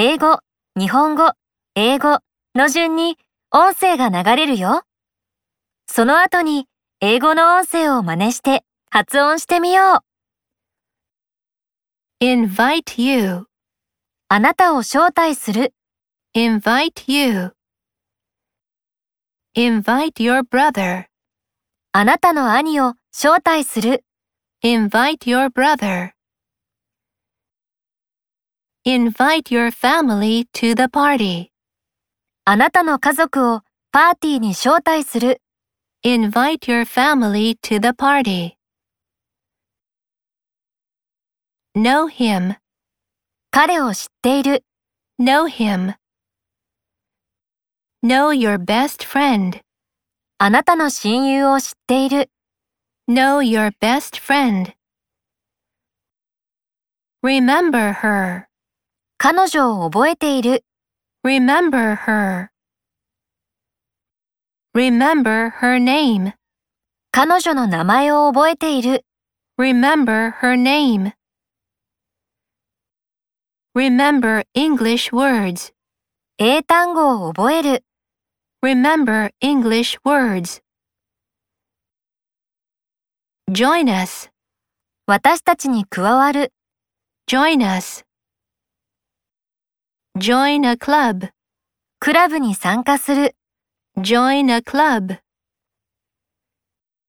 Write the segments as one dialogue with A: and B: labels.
A: 英語、日本語、英語の順に音声が流れるよ。その後に英語の音声を真似して発音してみよ
B: う。invite you
A: あなたを招待する。
B: invite you invite your brother
A: あなたの兄を招待する。
B: invite your brother invite your family to the party
A: あなたの家族をパーティーに招待する。
B: invite your family to the party know him
A: 彼を知っている。
B: know him know your best friend
A: あなたの親友を知っている。
B: know your best friend remember her
A: 彼女を覚えている。
B: remember her remember her name
A: 彼女の名前を覚えている。
B: remember her name remember English words
A: 英単語を覚える。
B: remember English words join us
A: 私たちに加わる。
B: join us join a club
A: クラブに参加する。
B: join a club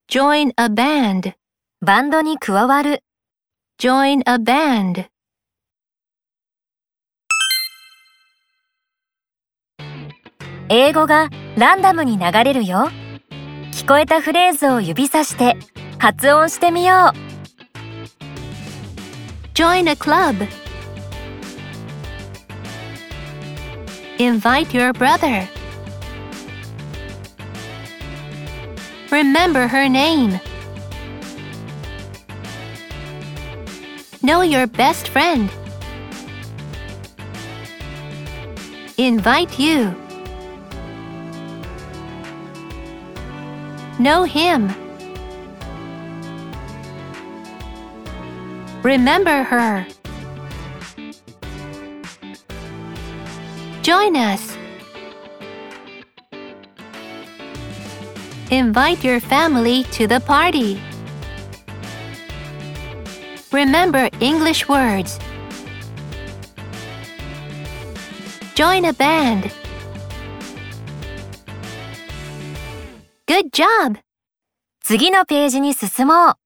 B: join a band
A: バンドに加わる。
B: join a band
A: 英語がランダムに流れるよ。聞こえたフレーズを指さして発音してみよう。
B: join a club invite your brother. Remember her name. Know your best friend. Invite you. Know him. Remember her. Join us. Invite your family to the party. Remember English words. Join a band. Good job!
A: 次のページに進もう。